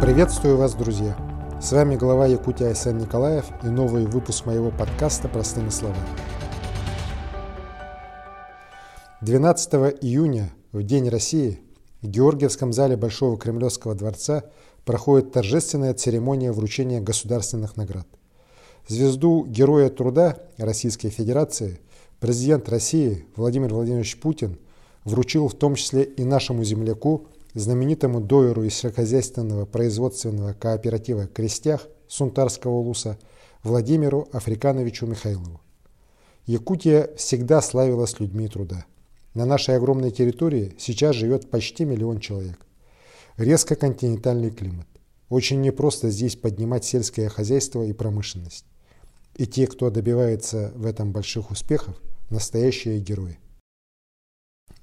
Приветствую вас, друзья! С вами глава Якутии Айсен Николаев и новый выпуск моего подкаста «Простыми словами». 12 июня, в День России, в Георгиевском зале Большого Кремлевского дворца проходит торжественная церемония вручения государственных наград. Звезду Героя труда Российской Федерации президент России Владимир Владимирович Путин вручил в том числе и нашему земляку знаменитому дойеру из сельскохозяйственного производственного кооператива «Крестях» Сунтарского улуса Владимиру Африкановичу Михайлову. Якутия всегда славилась людьми труда. На нашей огромной территории сейчас живет почти миллион человек. Резко континентальный климат. Очень непросто здесь поднимать сельское хозяйство и промышленность. И те, кто добивается в этом больших успехов, настоящие герои.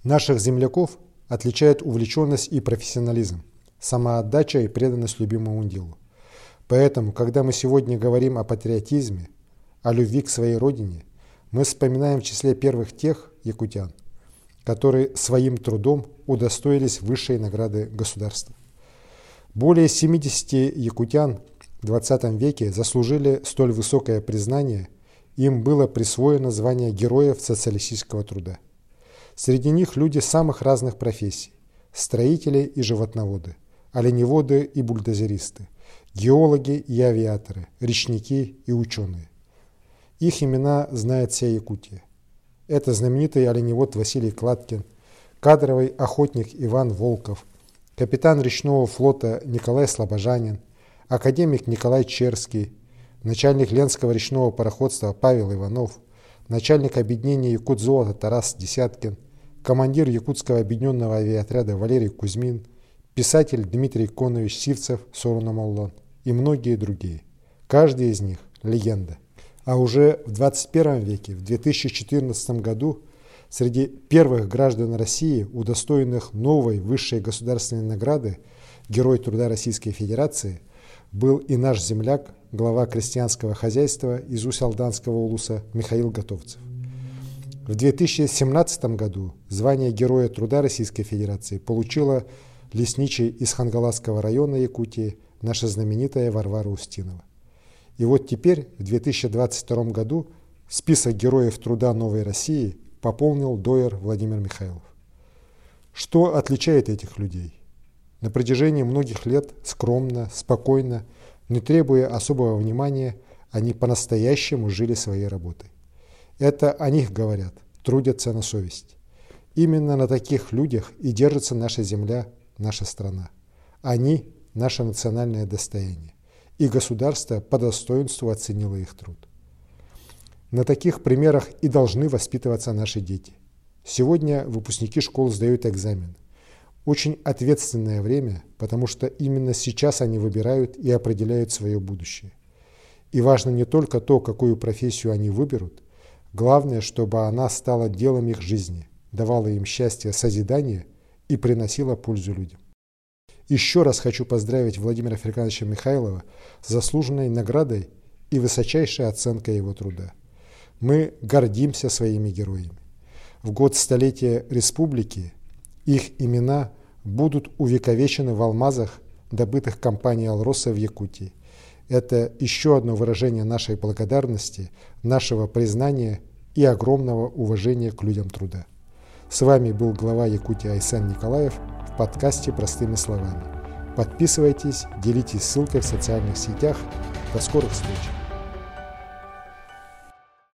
Наших земляков отличает увлеченность и профессионализм, самоотдача и преданность любимому делу. Поэтому, когда мы сегодня говорим о патриотизме, о любви к своей родине, мы вспоминаем в числе первых тех якутян, которые своим трудом удостоились высшей награды государства. Более 70 якутян в 20 веке заслужили столь высокое признание, им было присвоено звание Героев социалистического труда. Среди них люди самых разных профессий – строители и животноводы, оленеводы и бульдозеристы, геологи и авиаторы, речники и ученые. Их имена знает вся Якутия. Это знаменитый оленевод Василий Кладкин, кадровый охотник Иван Волков, капитан речного флота Николай Слобожанин, академик Николай Черский, начальник Ленского речного пароходства Павел Иванов, начальник объединения Якутзолота Тарас Десяткин – командир Якутского объединенного авиаотряда Валерий Кузьмин, писатель Дмитрий Конович Сивцев, Сорунамаллон и многие другие. Каждый из них – легенда. А уже в 21 веке, в 2014 году, среди первых граждан России, удостоенных новой высшей государственной награды Герой труда Российской Федерации, был и наш земляк, глава крестьянского хозяйства из Усалданского улуса Михаил Готовцев. В 2017 году звание Героя труда Российской Федерации получила лесничий из Хангаласского района Якутии наша знаменитая Варвара Устинова. И вот теперь, в 2022 году, список Героев труда Новой России пополнил Дойер Владимир Михайлов. Что отличает этих людей? На протяжении многих лет скромно, спокойно, не требуя особого внимания, они по-настоящему жили своей работой. Это о них говорят, трудятся на совесть. Именно на таких людях и держится наша земля, наша страна. Они – наше национальное достояние, и государство по достоинству оценило их труд. На таких примерах и должны воспитываться наши дети. Сегодня выпускники школ сдают экзамен. Очень ответственное время, потому что именно сейчас они выбирают и определяют свое будущее. И важно не только то, какую профессию они выберут, Главное, чтобы она стала делом их жизни, давала им счастье, созидание и приносила пользу людям. Еще раз хочу поздравить Владимира Африкановича Михайлова с заслуженной наградой и высочайшей оценкой его труда. Мы гордимся своими героями. В год столетия республики их имена будут увековечены в алмазах, добытых компанией «Алроса» в Якутии. Это еще одно выражение нашей благодарности, нашего признания и огромного уважения к людям труда. С вами был глава Якутии Айсан Николаев в подкасте «Простыми словами». Подписывайтесь, делитесь ссылкой в социальных сетях. До скорых встреч!